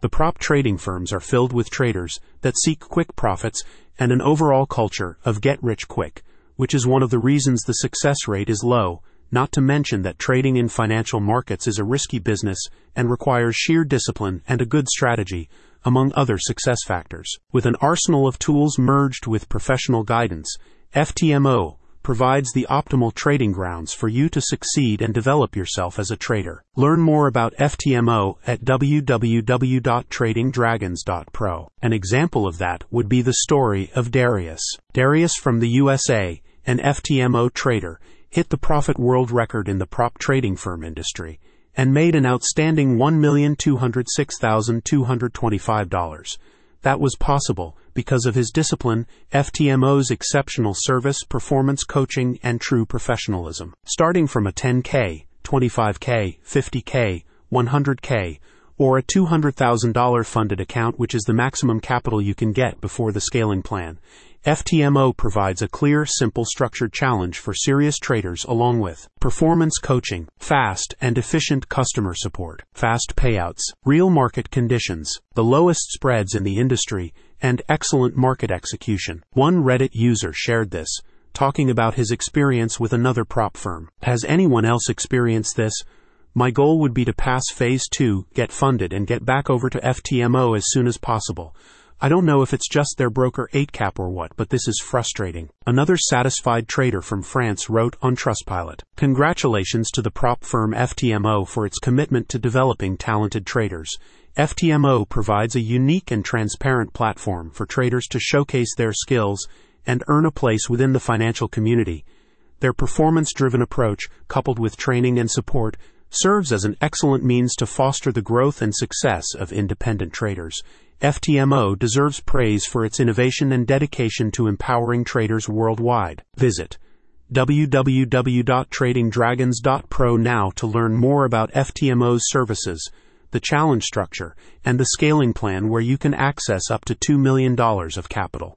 The prop trading firms are filled with traders that seek quick profits and an overall culture of get rich quick, which is one of the reasons the success rate is low, not to mention that trading in financial markets is a risky business and requires sheer discipline and a good strategy, among other success factors. With an arsenal of tools merged with professional guidance, FTMO provides the optimal trading grounds for you to succeed and develop yourself as a trader. Learn more about FTMO at www.tradingdragons.pro. An example of that would be the story of Darius. Darius from the USA, an FTMO trader, hit the profit world record in the prop trading firm industry and made an outstanding $1,206,225. That was possible because of his discipline, FTMO's exceptional service, performance coaching, and true professionalism. Starting from a 10K, 25K, 50K, 100K, or a $200,000 funded account, which is the maximum capital you can get before the scaling plan. FTMO provides a clear, simple, structured challenge for serious traders along with performance coaching, fast and efficient customer support, fast payouts, real market conditions, the lowest spreads in the industry, and excellent market execution. One Reddit user shared this, talking about his experience with another prop firm. Has anyone else experienced this? My goal would be to pass phase two, get funded, and get back over to FTMO as soon as possible. I don't know if it's just their broker Eightcap or what, but this is frustrating. Another satisfied trader from France wrote on Trustpilot Congratulations to the prop firm FTMO for its commitment to developing talented traders. FTMO provides a unique and transparent platform for traders to showcase their skills and earn a place within the financial community. Their performance driven approach, coupled with training and support, serves as an excellent means to foster the growth and success of independent traders. FTMO deserves praise for its innovation and dedication to empowering traders worldwide. Visit www.tradingdragons.pro now to learn more about FTMO's services, the challenge structure, and the scaling plan where you can access up to $2 million of capital.